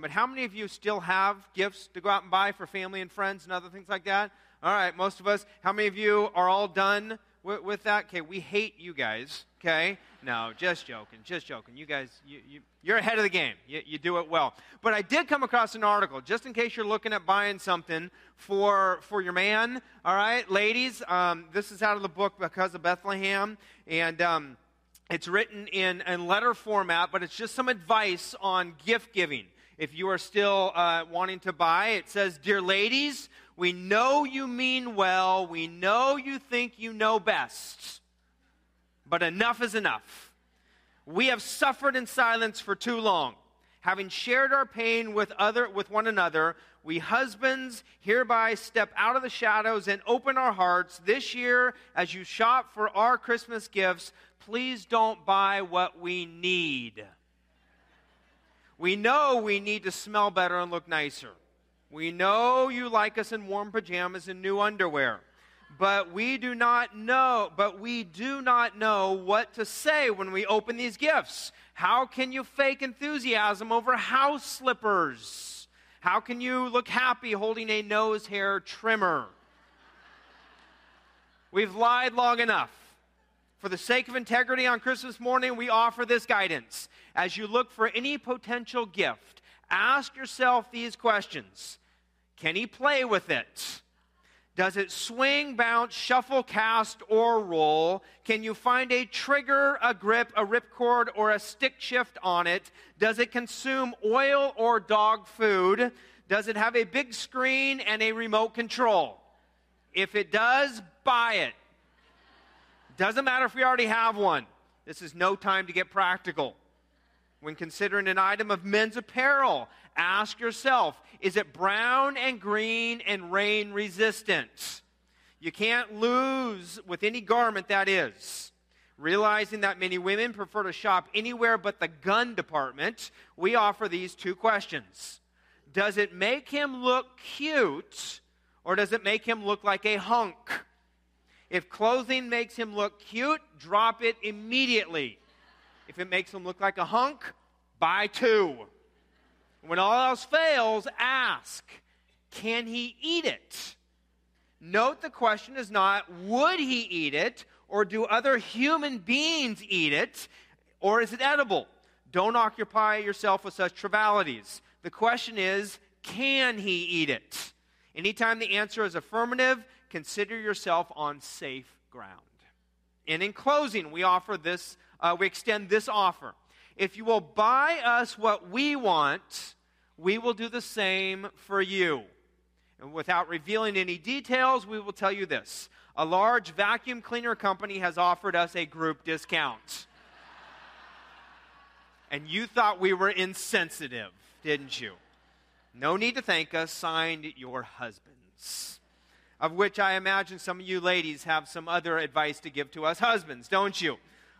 but how many of you still have gifts to go out and buy for family and friends and other things like that? All right, most of us. How many of you are all done with, with that? Okay, we hate you guys, okay? No, just joking, just joking. You guys, you, you, you're ahead of the game. You, you do it well. But I did come across an article, just in case you're looking at buying something for, for your man, all right? Ladies, um, this is out of the book Because of Bethlehem, and... Um, it's written in, in letter format, but it's just some advice on gift giving. If you are still uh, wanting to buy, it says, Dear ladies, we know you mean well. We know you think you know best. But enough is enough. We have suffered in silence for too long. Having shared our pain with, other, with one another, we husbands hereby step out of the shadows and open our hearts. This year, as you shop for our Christmas gifts, please don't buy what we need. We know we need to smell better and look nicer. We know you like us in warm pajamas and new underwear. But we do not know, but we do not know what to say when we open these gifts. How can you fake enthusiasm over house slippers? How can you look happy holding a nose hair trimmer? We've lied long enough. For the sake of integrity on Christmas morning, we offer this guidance. As you look for any potential gift, ask yourself these questions Can he play with it? Does it swing, bounce, shuffle, cast, or roll? Can you find a trigger, a grip, a ripcord, or a stick shift on it? Does it consume oil or dog food? Does it have a big screen and a remote control? If it does, buy it. Doesn't matter if we already have one. This is no time to get practical. When considering an item of men's apparel, ask yourself is it brown and green and rain resistant? You can't lose with any garment that is. Realizing that many women prefer to shop anywhere but the gun department, we offer these two questions Does it make him look cute, or does it make him look like a hunk? If clothing makes him look cute, drop it immediately. If it makes him look like a hunk, buy two. When all else fails, ask, can he eat it? Note the question is not, would he eat it, or do other human beings eat it, or is it edible? Don't occupy yourself with such trivialities. The question is, can he eat it? Anytime the answer is affirmative, consider yourself on safe ground. And in closing, we offer this, uh, we extend this offer. If you will buy us what we want, we will do the same for you. And without revealing any details, we will tell you this a large vacuum cleaner company has offered us a group discount. and you thought we were insensitive, didn't you? No need to thank us. Signed, your husbands of which I imagine some of you ladies have some other advice to give to us husbands, don't you?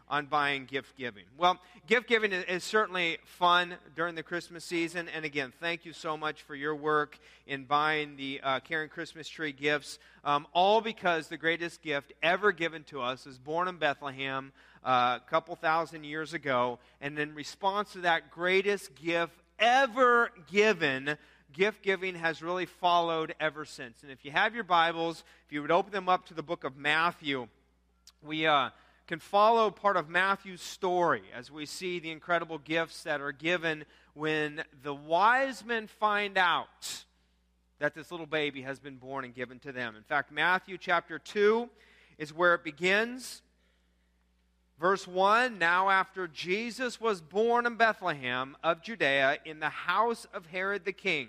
On buying gift giving. Well, gift giving is, certainly fun during the Christmas season. And again, thank you so much for your work in buying the uh, Caring Christmas Tree gifts. Um, all because the greatest gift ever given to us is born in Bethlehem uh, a couple thousand years ago. And in response to that greatest gift ever given, gift giving has really followed ever since. And if you have your Bibles, if you would open them up to the book of Matthew, we uh, can follow part of Matthew's story as we see the incredible gifts that are given when the wise men find out that this little baby has been born and given to them. In fact, Matthew chapter 2 is where it begins. Verse 1 Now, after Jesus was born in Bethlehem of Judea in the house of Herod the king,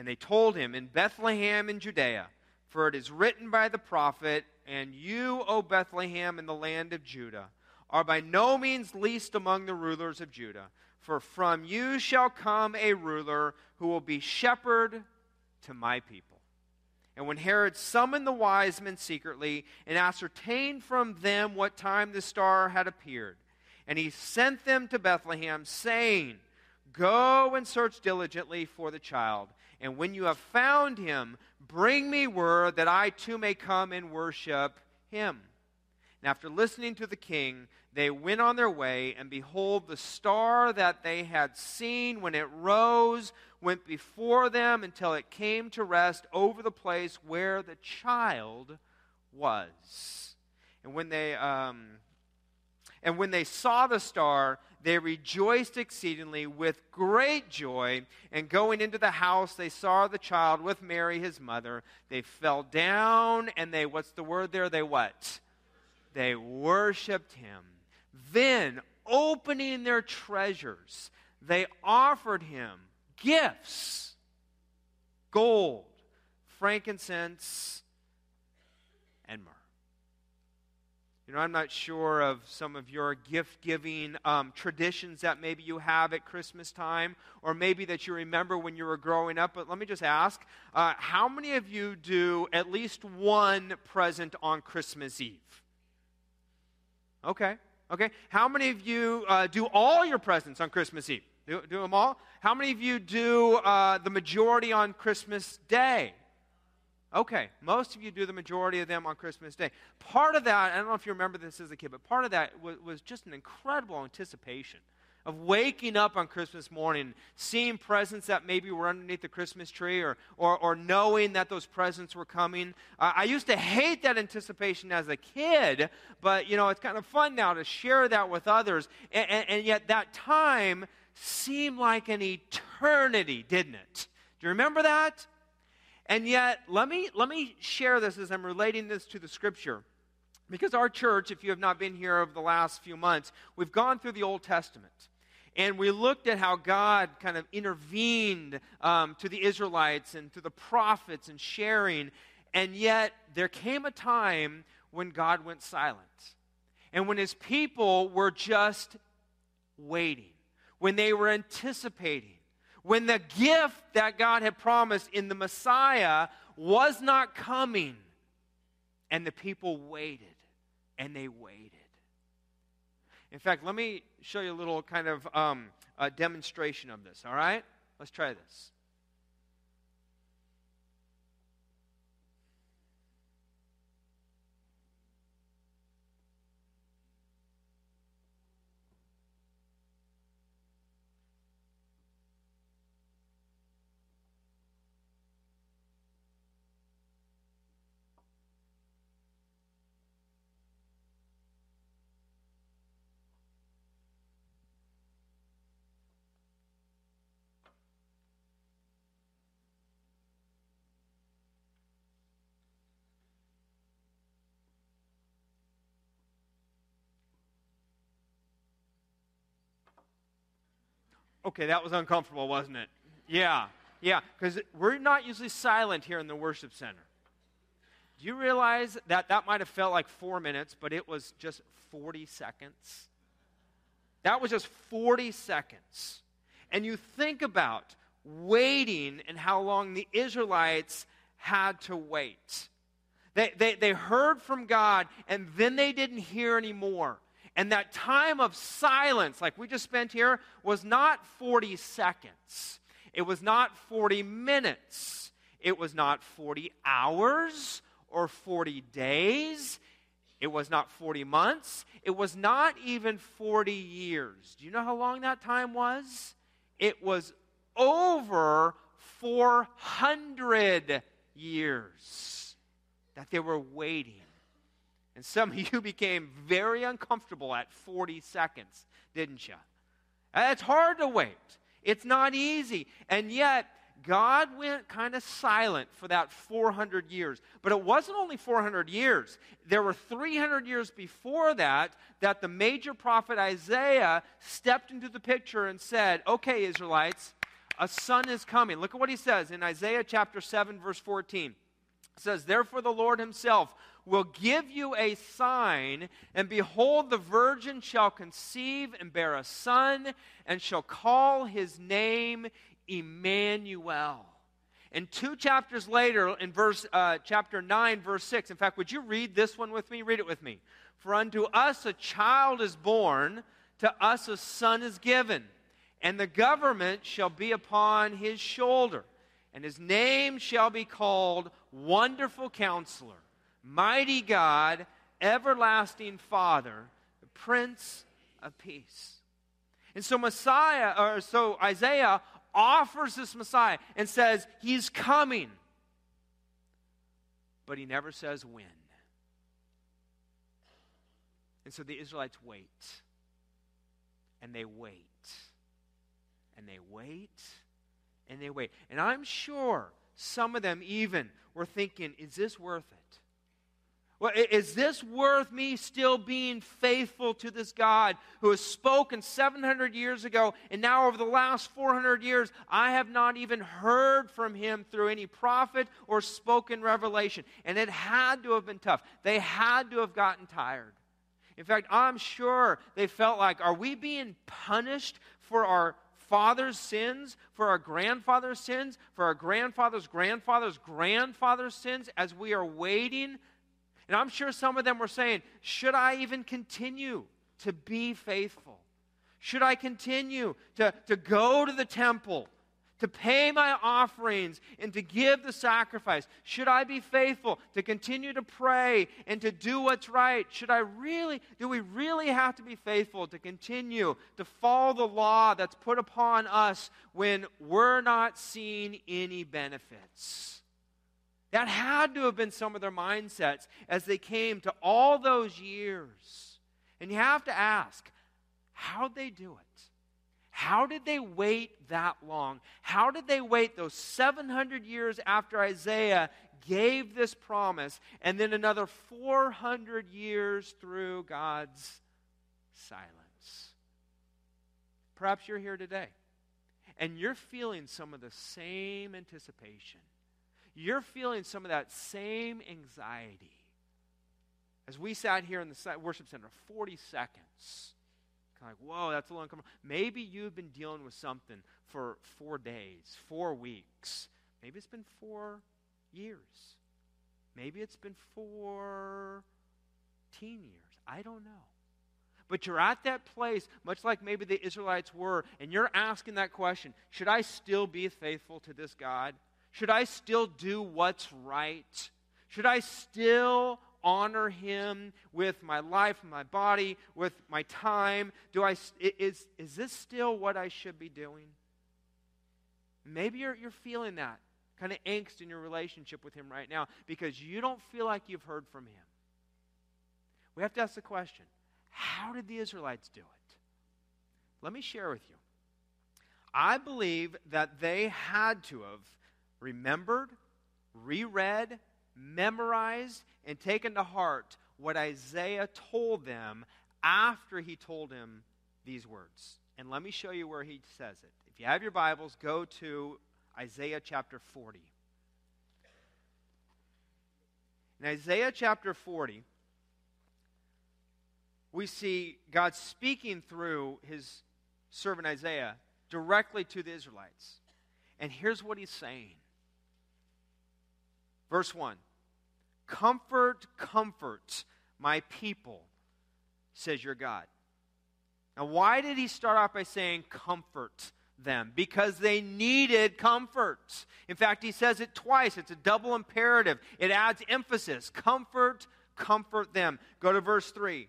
And they told him, In Bethlehem in Judea, for it is written by the prophet, And you, O Bethlehem, in the land of Judah, are by no means least among the rulers of Judah. For from you shall come a ruler who will be shepherd to my people. And when Herod summoned the wise men secretly and ascertained from them what time the star had appeared, and he sent them to Bethlehem, saying, Go and search diligently for the child, and when you have found him, bring me word that I too may come and worship him. And after listening to the king, they went on their way, and behold, the star that they had seen when it rose went before them until it came to rest over the place where the child was. And when they, um, and when they saw the star, they rejoiced exceedingly with great joy. And going into the house, they saw the child with Mary, his mother. They fell down, and they, what's the word there? They what? They worshiped him. Then, opening their treasures, they offered him gifts gold, frankincense, and myrrh. You know, I'm not sure of some of your gift giving um, traditions that maybe you have at Christmas time, or maybe that you remember when you were growing up, but let me just ask uh, how many of you do at least one present on Christmas Eve? Okay. Okay. How many of you uh, do all your presents on Christmas Eve? Do, do them all? How many of you do uh, the majority on Christmas Day? Okay, most of you do the majority of them on Christmas Day. Part of that, I don't know if you remember this as a kid, but part of that was, was just an incredible anticipation of waking up on Christmas morning, seeing presents that maybe were underneath the Christmas tree, or, or, or knowing that those presents were coming. I used to hate that anticipation as a kid, but you know it's kind of fun now to share that with others. And, and, and yet that time seemed like an eternity, didn't it? Do you remember that? And yet, let me, let me share this as I'm relating this to the scripture. Because our church, if you have not been here over the last few months, we've gone through the Old Testament. And we looked at how God kind of intervened um, to the Israelites and to the prophets and sharing. And yet, there came a time when God went silent. And when his people were just waiting, when they were anticipating, when the gift that God had promised in the Messiah was not coming. And the people waited and they waited. In fact, let me show you a little kind of um, demonstration of this, all right? Let's try this. Okay, that was uncomfortable, wasn't it? Yeah, yeah, because we're not usually silent here in the worship center. Do you realize that that might have felt like four minutes, but it was just 40 seconds? That was just 40 seconds. And you think about waiting and how long the Israelites had to wait. They, they, they heard from God, and then they didn't hear anymore. And that time of silence, like we just spent here, was not 40 seconds. It was not 40 minutes. It was not 40 hours or 40 days. It was not 40 months. It was not even 40 years. Do you know how long that time was? It was over 400 years that they were waiting and some of you became very uncomfortable at 40 seconds, didn't you? It's hard to wait. It's not easy. And yet, God went kind of silent for that 400 years. But it wasn't only 400 years. There were 300 years before that that the major prophet Isaiah stepped into the picture and said, Okay, Israelites, a son is coming. Look at what he says in Isaiah chapter 7, verse 14. It says, Therefore the Lord himself will give you a sign, and behold, the virgin shall conceive and bear a son, and shall call his name Emmanuel. And two chapters later, in verse uh, chapter 9, verse 6, in fact, would you read this one with me? Read it with me. For unto us a child is born, to us a son is given, and the government shall be upon his shoulder, and his name shall be called Wonderful Counselor, Mighty God, Everlasting Father, the Prince of Peace. And so Messiah, or so Isaiah offers this Messiah and says, He's coming. But he never says when. And so the Israelites wait. And they wait. And they wait. And they wait. And I'm sure some of them even were thinking, is this worth it? Well, is this worth me still being faithful to this God who has spoken 700 years ago, and now over the last 400 years, I have not even heard from him through any prophet or spoken revelation? And it had to have been tough. They had to have gotten tired. In fact, I'm sure they felt like, are we being punished for our father's sins, for our grandfather's sins, for our grandfather's grandfather's grandfather's sins as we are waiting and I'm sure some of them were saying, Should I even continue to be faithful? Should I continue to, to go to the temple, to pay my offerings, and to give the sacrifice? Should I be faithful to continue to pray and to do what's right? Should I really, do we really have to be faithful to continue to follow the law that's put upon us when we're not seeing any benefits? That had to have been some of their mindsets as they came to all those years. And you have to ask, how'd they do it? How did they wait that long? How did they wait those 700 years after Isaiah gave this promise and then another 400 years through God's silence? Perhaps you're here today and you're feeling some of the same anticipation you're feeling some of that same anxiety. As we sat here in the worship center, 40 seconds. Kind of like, whoa, that's a long come. Maybe you've been dealing with something for four days, four weeks. Maybe it's been four years. Maybe it's been 14 years. I don't know. But you're at that place, much like maybe the Israelites were, and you're asking that question Should I still be faithful to this God? Should I still do what's right? Should I still honor him with my life, my body, with my time? Do I, is, is this still what I should be doing? Maybe you're, you're feeling that kind of angst in your relationship with him right now because you don't feel like you've heard from him. We have to ask the question how did the Israelites do it? Let me share with you. I believe that they had to have remembered, reread, memorized, and taken to heart what Isaiah told them after he told him these words. And let me show you where he says it. If you have your Bibles, go to Isaiah chapter 40. In Isaiah chapter 40, we see God speaking through his servant Isaiah directly to the Israelites. And here's what he's saying Verse 1 Comfort, comfort my people, says your God. Now, why did he start off by saying comfort them? Because they needed comfort. In fact, he says it twice. It's a double imperative, it adds emphasis. Comfort, comfort them. Go to verse 3.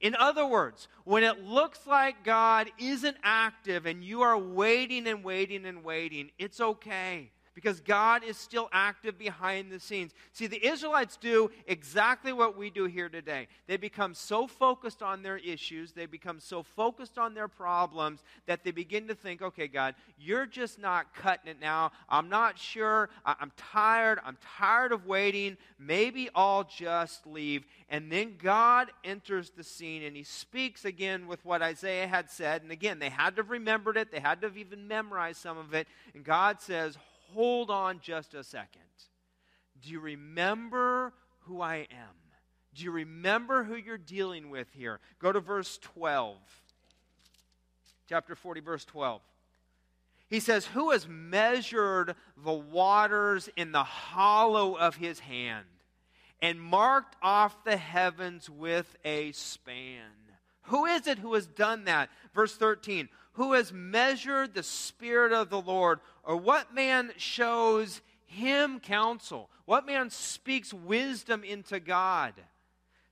In other words, when it looks like God isn't active and you are waiting and waiting and waiting, it's okay because God is still active behind the scenes. See, the Israelites do exactly what we do here today. They become so focused on their issues, they become so focused on their problems that they begin to think, okay, God, you're just not cutting it now. I'm not sure. I'm tired. I'm tired of waiting. Maybe I'll just leave. And then God enters the scene and he speaks again with what Isaiah had said. And again, they had to have remembered it, they had to have even memorized some of it. And God says, hold on just a second. Do you remember who I am? Do you remember who you're dealing with here? Go to verse 12. Chapter 40, verse 12. He says, Who has measured the waters in the hollow of his hand and marked off the heavens with a span? Who is it who has done that? Verse 13 Who has measured the Spirit of the Lord? Or what man shows him counsel? What man speaks wisdom into God?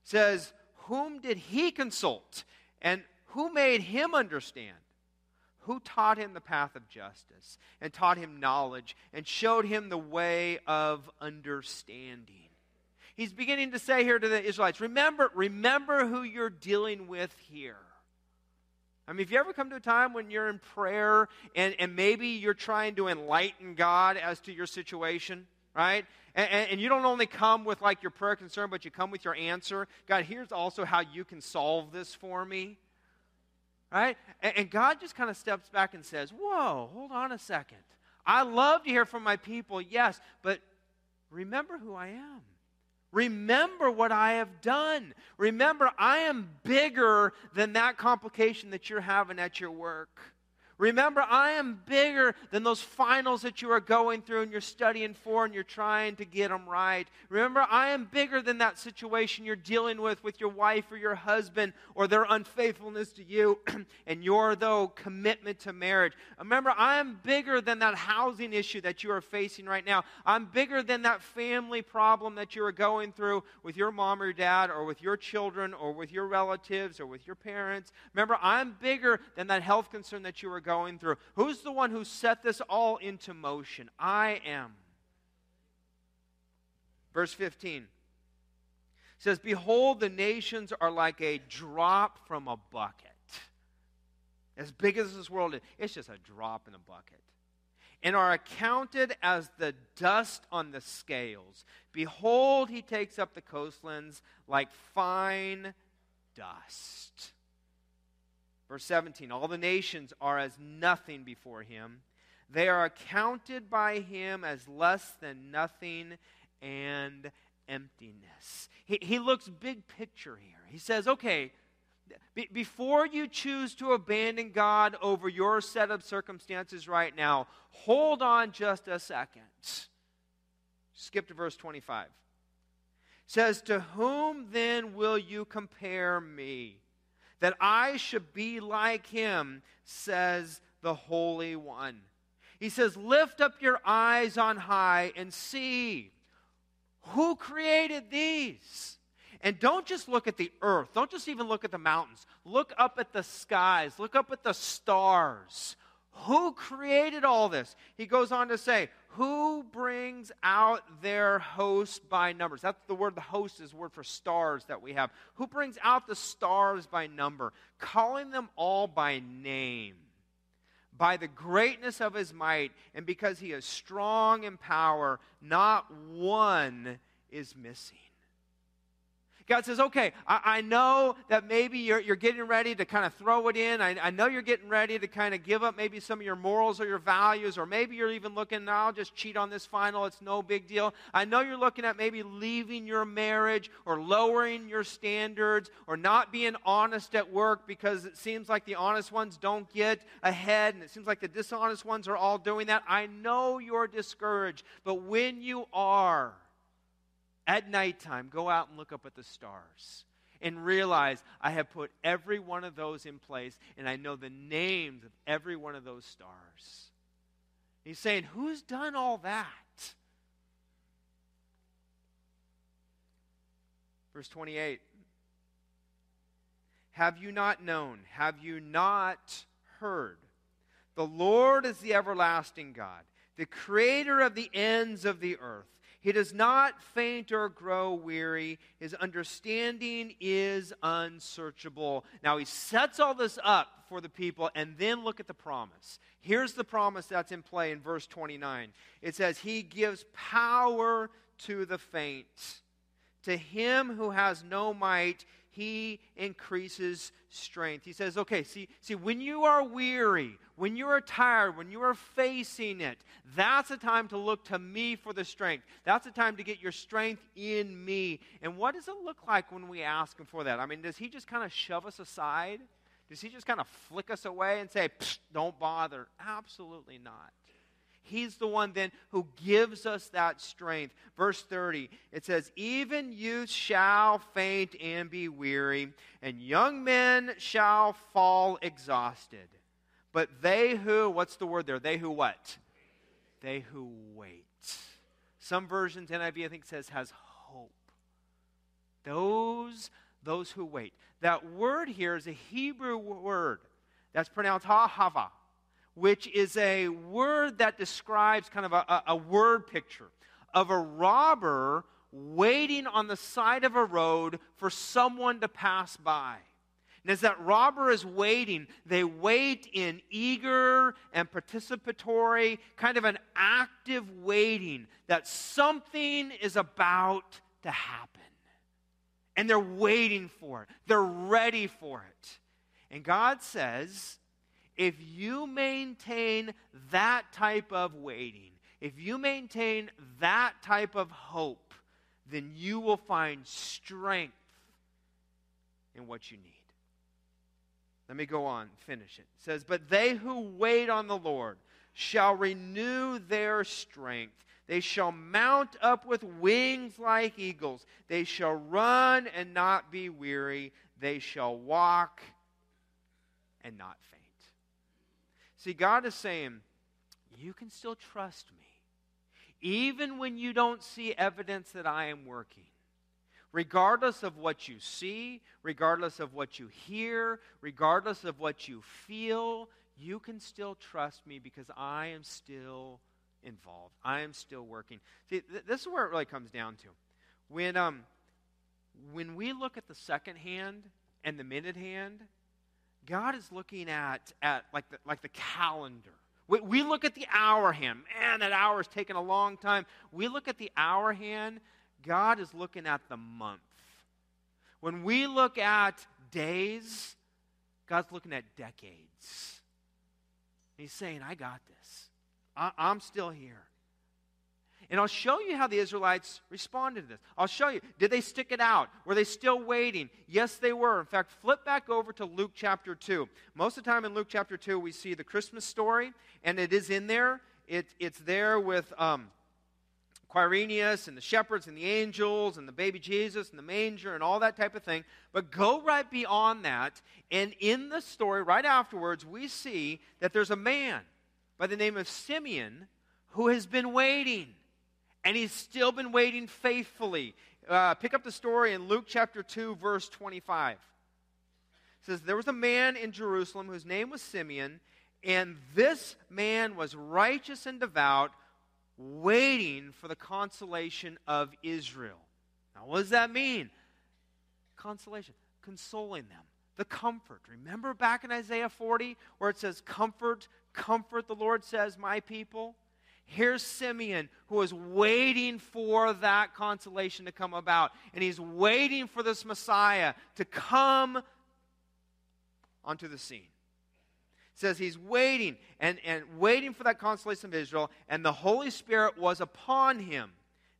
Says, Whom did he consult? And who made him understand? Who taught him the path of justice and taught him knowledge and showed him the way of understanding? He's beginning to say here to the Israelites, remember, remember who you're dealing with here. I mean, if you ever come to a time when you're in prayer and, and maybe you're trying to enlighten God as to your situation, right? And, and, you don't only come with like your prayer concern, but you come with your answer. God, here's also how you can solve this for me. Right? And, and God just kind of steps back and says, Whoa, hold on a second. I love to hear from my people, yes, but remember who I am. Remember what I have done. Remember, I am bigger than that complication that you're having at your work. Remember, I am bigger than those finals that you are going through and you're studying for and you're trying to get them right. Remember, I am bigger than that situation you're dealing with with your wife or your husband or their unfaithfulness to you and your, though, commitment to marriage. Remember, I am bigger than that housing issue that you are facing right now. I'm bigger than that family problem that you are going through with your mom or your dad or with your children or with your relatives or with your parents. Remember, I'm bigger than that health concern that you are going through. Who's the one who set this all into motion? I am. Verse 15 says, Behold, the nations are like a drop from a bucket. As big as this world is, it's just a drop in a bucket. And are accounted as the dust on the scales. Behold, he takes up the coastlands like fine dust. Verse 17 All the nations are as nothing before him. They are accounted by him as less than nothing and emptiness. He, he looks big picture here. He says, okay, be, before you choose to abandon God over your set of circumstances right now, hold on just a second. Skip to verse 25. It says, To whom then will you compare me? That I should be like him, says the Holy One. He says, Lift up your eyes on high and see who created these. And don't just look at the earth. Don't just even look at the mountains. Look up at the skies. Look up at the stars. Who created all this? He goes on to say, who brings out their host by numbers? That's the word, the host is word for stars that we have. Who brings out the stars by number, calling them all by name? By the greatness of his might, and because he is strong in power, not one is missing. God says, okay, I, I know that maybe you're, you're getting ready to kind of throw it in. I, I know you're getting ready to kind of give up maybe some of your morals or your values, or maybe you're even looking, no, I'll just cheat on this final. It's no big deal. I know you're looking at maybe leaving your marriage or lowering your standards or not being honest at work because it seems like the honest ones don't get ahead and it seems like the dishonest ones are all doing that. I know you're discouraged, but when you are, at nighttime, go out and look up at the stars and realize I have put every one of those in place and I know the names of every one of those stars. He's saying, Who's done all that? Verse 28 Have you not known? Have you not heard? The Lord is the everlasting God the creator of the ends of the earth. He does not faint or grow weary. His understanding is unsearchable. Now, he sets all this up for the people, and then look at the promise. Here's the promise that's in play in verse 29. It says, He gives power to the faint. To him who has no might, he increases strength. He says, okay, see, see, when you are weary, when you are tired, when you are facing it, that's a time to look to me for the strength. That's a time to get your strength in me. And what does it look like when we ask him for that? I mean, does he just kind of shove us aside? Does he just kind of flick us away and say, don't bother? Absolutely not. He's the one then who gives us that strength. Verse 30, it says, Even youth shall faint and be weary, and young men shall fall exhausted. But they who, what's the word there? They who what? They who wait. Some versions, NIV, I think, says has hope. Those, those who wait. That word here is a Hebrew word that's pronounced ha-hava which is a word that describes kind of a, a, word picture of a robber waiting on the side of a road for someone to pass by. And as that robber is waiting, they wait in eager and participatory, kind of an active waiting that something is about to happen. And they're waiting for it, they're ready for it. And God says, if you maintain that type of waiting, if you maintain that type of hope, then you will find strength in what you need. Let me go on, finish it. It says, But they who wait on the Lord shall renew their strength. They shall mount up with wings like eagles. They shall run and not be weary. They shall walk and not faint. See, God is saying, you can still trust me, even when you don't see evidence that I am working. Regardless of what you see, regardless of what you hear, regardless of what you feel, you can still trust me because I am still involved. I am still working. See, th- this is where it really comes down to. When, um, when we look at the second hand and the minute hand, God is looking at, at like, the, like the calendar. We, we look at the hour hand. Man, that hour is taking a long time. We look at the hour hand. God is looking at the month. When we look at days, God's looking at decades. He's saying, I got this. I, I'm still here. And I'll show you how the Israelites responded to this. I'll show you. Did they stick it out? Were they still waiting? Yes, they were. In fact, flip back over to Luke chapter 2. Most of the time in Luke chapter 2, we see the Christmas story, and it is in there. It, it's there with um, Quirinius and the shepherds and the angels and the baby Jesus and the manger and all that type of thing. But go right beyond that, and in the story, right afterwards, we see that there's a man by the name of Simeon who has been waiting and he's still been waiting faithfully. Uh, pick up the story in Luke chapter 2, verse 25. It says, There was a man in Jerusalem whose name was Simeon, and this man was righteous and devout, waiting for the consolation of Israel. Now, what does that mean? Consolation, consoling them, the comfort. Remember back in Isaiah 40 where it says, Comfort, comfort, the Lord says, my people? Here's Simeon who is waiting for that consolation to come about. And he's waiting for this Messiah to come onto the scene. It says he's waiting and, and waiting for that consolation of Israel, and the Holy Spirit was upon him.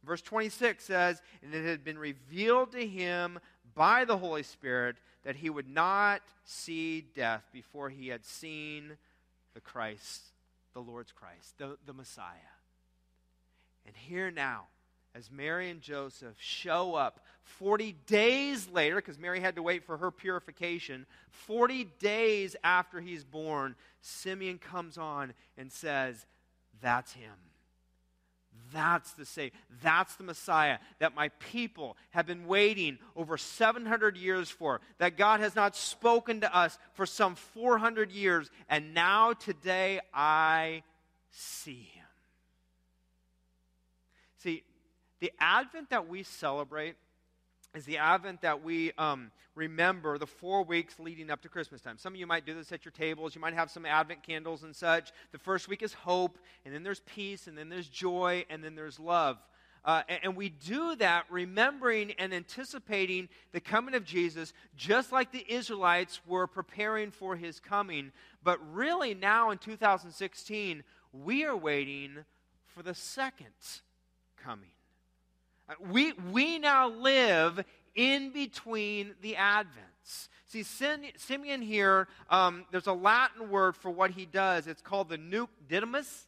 Verse 26 says, And it had been revealed to him by the Holy Spirit that he would not see death before he had seen the Christ the Lord's Christ, the, the Messiah. And here now, as Mary and Joseph show up 40 days later, because Mary had to wait for her purification, 40 days after he's born, Simeon comes on and says, That's him. That's the Savior. That's the Messiah that my people have been waiting over 700 years for, that God has not spoken to us for some 400 years, and now today I see him. See, the Advent that we celebrate is the Advent that we um, remember the four weeks leading up to Christmas time. Some of you might do this at your tables. You might have some Advent candles and such. The first week is hope, and then there's peace, and then there's joy, and then there's love. Uh, and, and we do that remembering and anticipating the coming of Jesus, just like the Israelites were preparing for his coming. But really, now in 2016, we are waiting for the second coming. We, we now live in between the Advents. See, Simeon here, um, there's a Latin word for what he does. It's called the nunc dimittis,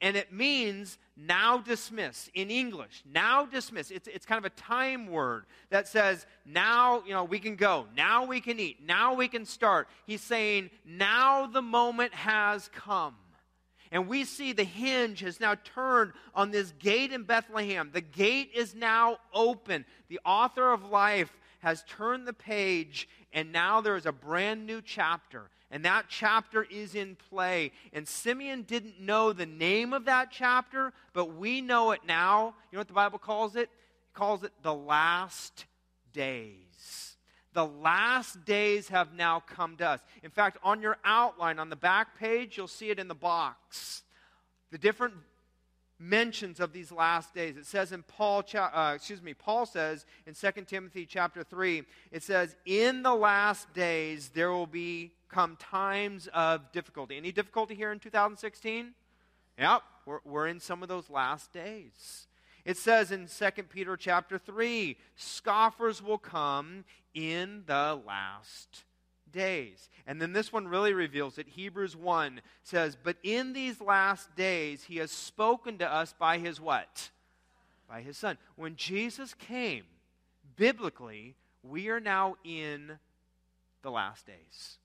and it means now dismiss in English. Now dismiss. It's, it's kind of a time word that says, now, you know, we can go. Now we can eat. Now we can start. He's saying, now the moment has come. And we see the hinge has now turned on this gate in Bethlehem. The gate is now open. The author of life has turned the page, and now there is a brand new chapter. And that chapter is in play. And Simeon didn't know the name of that chapter, but we know it now. You know what the Bible calls it? It calls it the last days. The last days have now come to us. In fact, on your outline, on the back page, you'll see it in the box. The different mentions of these last days. It says in Paul, uh, excuse me, Paul says in 2 Timothy chapter 3, it says, In the last days there will be come times of difficulty. Any difficulty here in 2016? Yep, we're, we're in some of those last days. It says in 2 Peter chapter 3, scoffers will come in the last days. And then this one really reveals it. Hebrews 1 says, But in these last days he has spoken to us by his what? By his son. When Jesus came, biblically, we are now in the last days.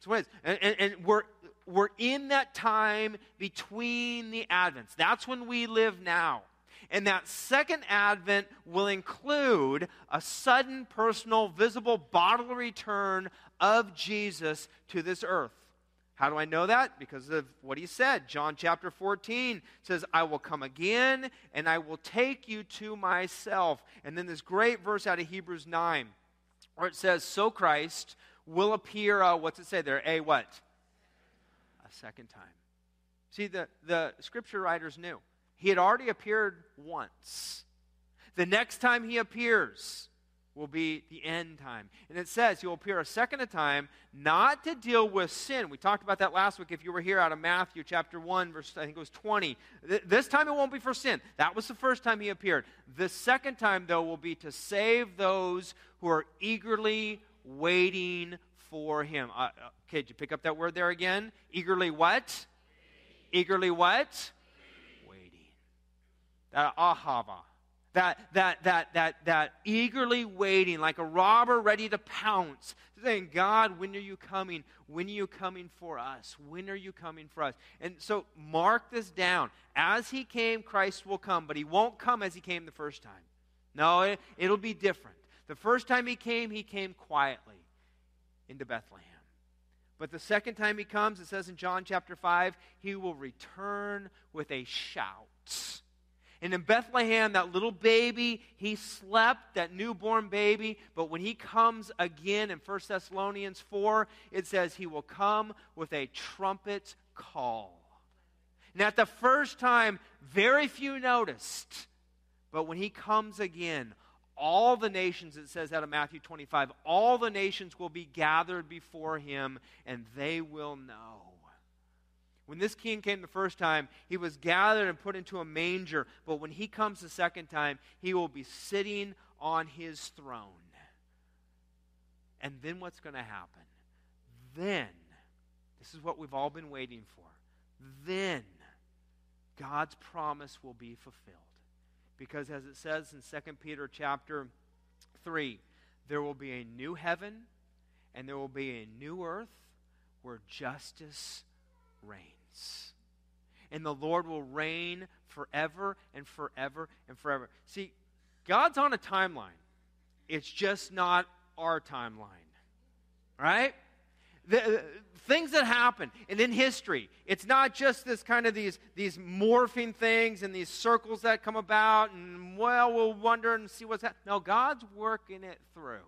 So what is, and, and, and we're, we're in that time between the Advents. That's when we live now. And that second advent will include a sudden, personal, visible, bodily return of Jesus to this earth. How do I know that? Because of what he said. John chapter 14 says, I will come again and I will take you to myself. And then this great verse out of Hebrews 9 where it says, So Christ will appear, uh, what's it say there? A what? A second time. See, the, the scripture writers knew. He had already appeared once. The next time he appears will be the end time. And it says he will appear a second time, not to deal with sin. We talked about that last week if you were here out of Matthew chapter 1, verse, I think it was 20. This time it won't be for sin. That was the first time he appeared. The second time, though, will be to save those who are eagerly waiting for him. Uh, uh okay, did you pick up that word there again? Eagerly what? Eagerly what? That ahava, that, that, that, that, that eagerly waiting, like a robber ready to pounce, saying, God, when are you coming? When are you coming for us? When are you coming for us? And so mark this down. As he came, Christ will come, but he won't come as he came the first time. No, it, it'll be different. The first time he came, he came quietly into Bethlehem. But the second time he comes, it says in John chapter 5, he will return with a shout and in Bethlehem, that little baby, he slept, that newborn baby. But when he comes again in 1 Thessalonians 4, it says he will come with a trumpet call. And at the first time, very few noticed. But when he comes again, all the nations, it says out of Matthew 25, all the nations will be gathered before him, and they will know when this king came the first time, he was gathered and put into a manger. But when he comes the second time, he will be sitting on his throne. And then what's going to happen? Then, this is what we've all been waiting for. Then, God's promise will be fulfilled. Because as it says in 2 Peter chapter 3, there will be a new heaven and there will be a new earth where justice reigns and the Lord will reign forever and forever and forever. See, God's on a timeline, it's just not our timeline, right? The, uh, things that happen and in history it's not just this kind of these these morphing things and these circles that come about and well we'll wonder and see what's happening no god's working it through.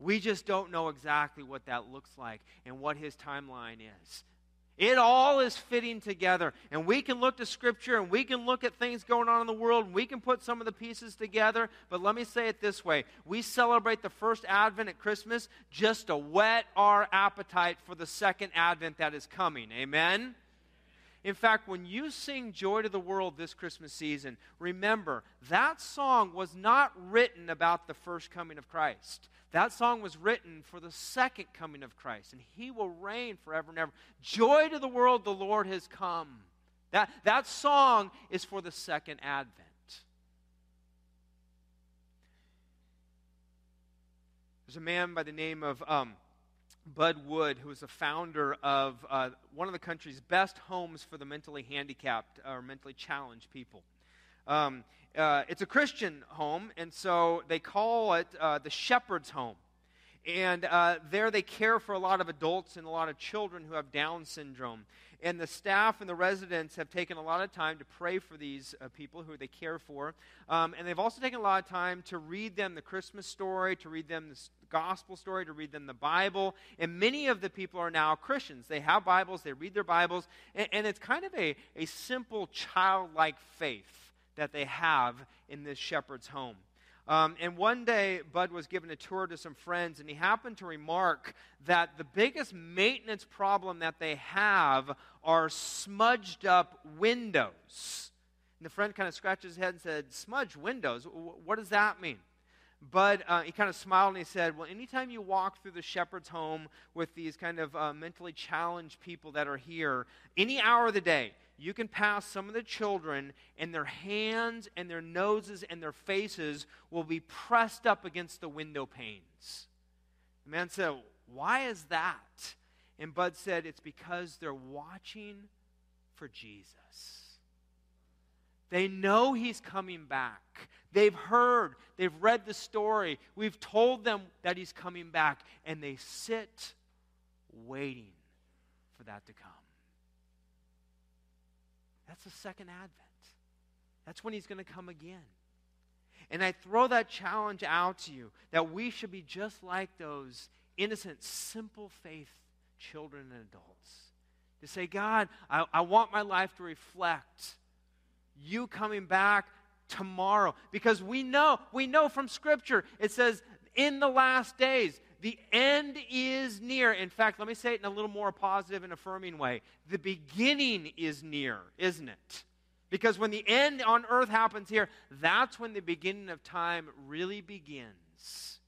We just don't know exactly what that looks like and what his timeline is it all is fitting together. And we can look to Scripture and we can look at things going on in the world and we can put some of the pieces together. But let me say it this way we celebrate the first Advent at Christmas just to whet our appetite for the second Advent that is coming. Amen? In fact, when you sing Joy to the World this Christmas season, remember that song was not written about the first coming of Christ. That song was written for the second coming of Christ, and he will reign forever and ever. Joy to the world, the Lord has come. That, that song is for the second advent. There's a man by the name of um, Bud Wood, who is the founder of uh, one of the country's best homes for the mentally handicapped or mentally challenged people. Um, uh, it's a Christian home, and so they call it uh, the Shepherd's Home. And uh, there they care for a lot of adults and a lot of children who have Down syndrome. And the staff and the residents have taken a lot of time to pray for these uh, people who they care for. Um, and they've also taken a lot of time to read them the Christmas story, to read them the gospel story, to read them the Bible. And many of the people are now Christians. They have Bibles, they read their Bibles, and, and it's kind of a, a simple childlike faith that they have in this shepherd's home. Um, and one day, Bud was given a tour to some friends, and he happened to remark that the biggest maintenance problem that they have are smudged up windows. And the friend kind of scratched his head and said, Smudged windows? What does that mean? Bud, uh, he kind of smiled and he said, Well, anytime you walk through the shepherd's home with these kind of uh, mentally challenged people that are here, any hour of the day, you can pass some of the children, and their hands and their noses and their faces will be pressed up against the window panes. The man said, Why is that? And Bud said, It's because they're watching for Jesus. They know he's coming back. They've heard, they've read the story. We've told them that he's coming back, and they sit waiting for that to come. That's the second advent. That's when he's going to come again. And I throw that challenge out to you that we should be just like those innocent, simple faith children and adults. To say, God, I, I want my life to reflect you coming back tomorrow. Because we know, we know from Scripture, it says, in the last days, the end is near. In fact, let me say it in a little more positive and affirming way. The beginning is near, isn't it? Because when the end on earth happens here, that's when the beginning of time really begins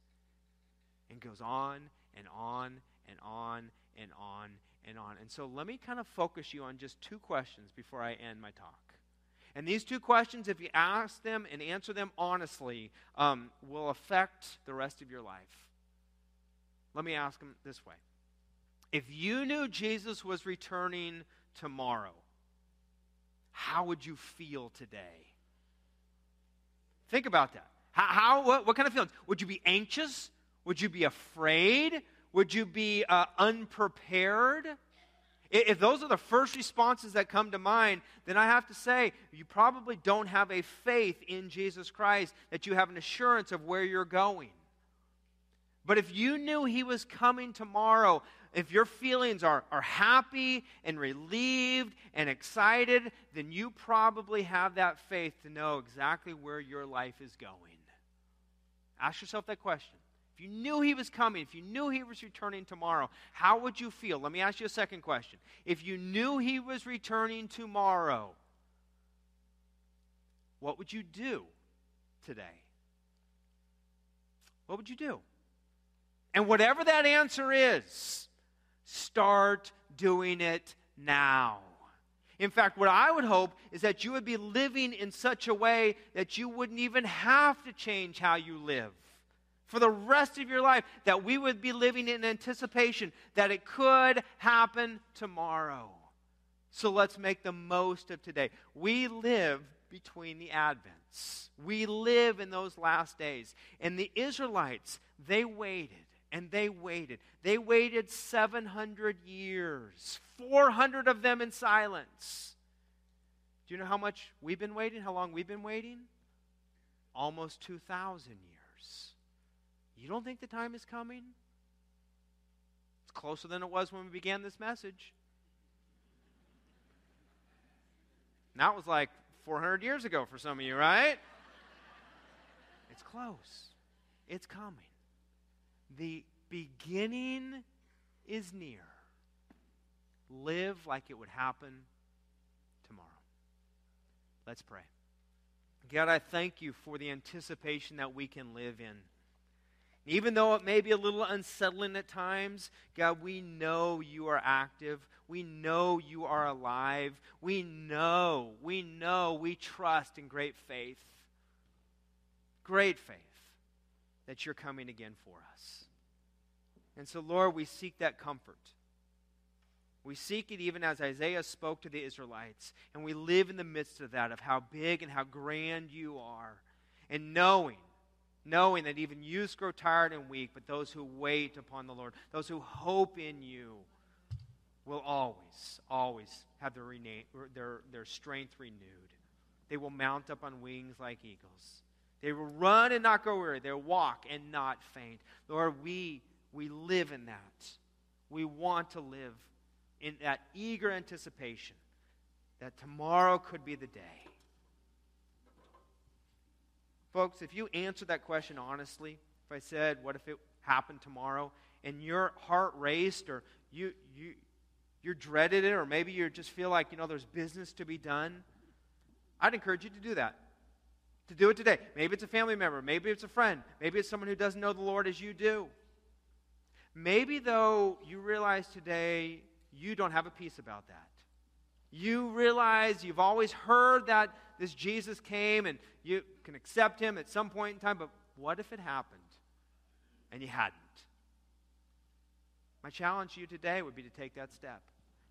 and goes on and on and on and on and on. And so let me kind of focus you on just two questions before I end my talk. And these two questions, if you ask them and answer them honestly, um, will affect the rest of your life. Let me ask them this way If you knew Jesus was returning tomorrow, how would you feel today? Think about that. How, how what, what, kind of feelings? Would you be anxious? Would you be afraid? Would you be uh, unprepared? If those are the first responses that come to mind, then I have to say, you probably don't have a faith in Jesus Christ that you have an assurance of where you're going. But if you knew he was coming tomorrow, if your feelings are, are happy and relieved and excited, then you probably have that faith to know exactly where your life is going. Ask yourself that question. If you knew he was coming, if you knew he was returning tomorrow, how would you feel? Let me ask you a second question. If you knew he was returning tomorrow, what would you do today? What would you do? And whatever that answer is, start doing it now. In fact, what I would hope is that you would be living in such a way that you wouldn't even have to change how you live for the rest of your life, that we would be living in anticipation that it could happen tomorrow. So let's make the most of today. We live between the Advents, we live in those last days. And the Israelites, they waited And they waited. They waited 700 years, 400 of them in silence. Do you know how much we've been waiting? How long we've been waiting? Almost 2,000 years. You don't think the time is coming? It's closer than it was when we began this message. Now it was like 400 years ago for some of you, right? It's close. It's coming. The beginning is near. Live like it would happen tomorrow. Let's pray. God, I thank you for the anticipation that we can live in. Even though it may be a little unsettling at times, God, we know you are active. We know you are alive. We know, we know, we trust in great faith. Great faith that you're coming again for us. And so, Lord, we seek that comfort. We seek it even as Isaiah spoke to the Israelites. And we live in the midst of that, of how big and how grand you are. And knowing, knowing that even youths grow tired and weak, but those who wait upon the Lord, those who hope in you, will always, always have their, rena- their, their strength renewed. They will mount up on wings like eagles. They will run and not go weary. They'll walk and not faint. Lord, we, we live in that. We want to live in that eager anticipation that tomorrow could be the day. Folks, if you answer that question honestly, if I said, What if it happened tomorrow? and your heart raced, or you, you, you're dreaded it, or maybe you just feel like, you know, there's business to be done, I'd encourage you to do that. To do it today. Maybe it's a family member. Maybe it's a friend. Maybe it's someone who doesn't know the Lord as you do. Maybe, though, you realize today you don't have a peace about that. You realize you've always heard that this Jesus came and you can accept him at some point in time, but what if it happened and you hadn't? My challenge to you today would be to take that step.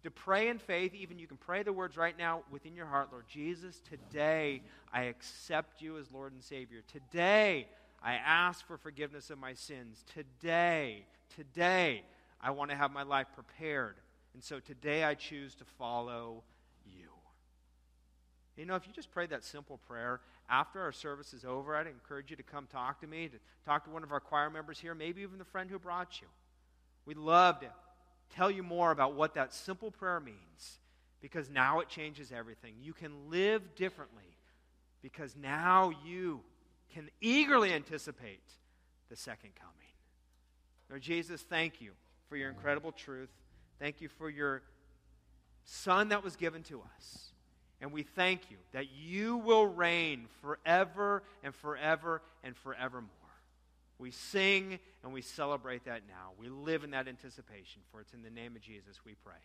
To pray in faith, even you can pray the words right now within your heart Lord Jesus, today I accept you as Lord and Savior. Today I ask for forgiveness of my sins. Today, today I want to have my life prepared and so today I choose to follow you. You know, if you just pray that simple prayer after our service is over, I'd encourage you to come talk to me, to talk to one of our choir members here, maybe even the friend who brought you. We'd love to tell you more about what that simple prayer means because now it changes everything. You can live differently because now you can eagerly anticipate the second coming. Lord Jesus, thank you for your incredible truth. Thank you for your Son that was given to us. And we thank you that you will reign forever and forever and forevermore. We sing and we celebrate that now. We live in that anticipation, for it's in the name of Jesus we pray.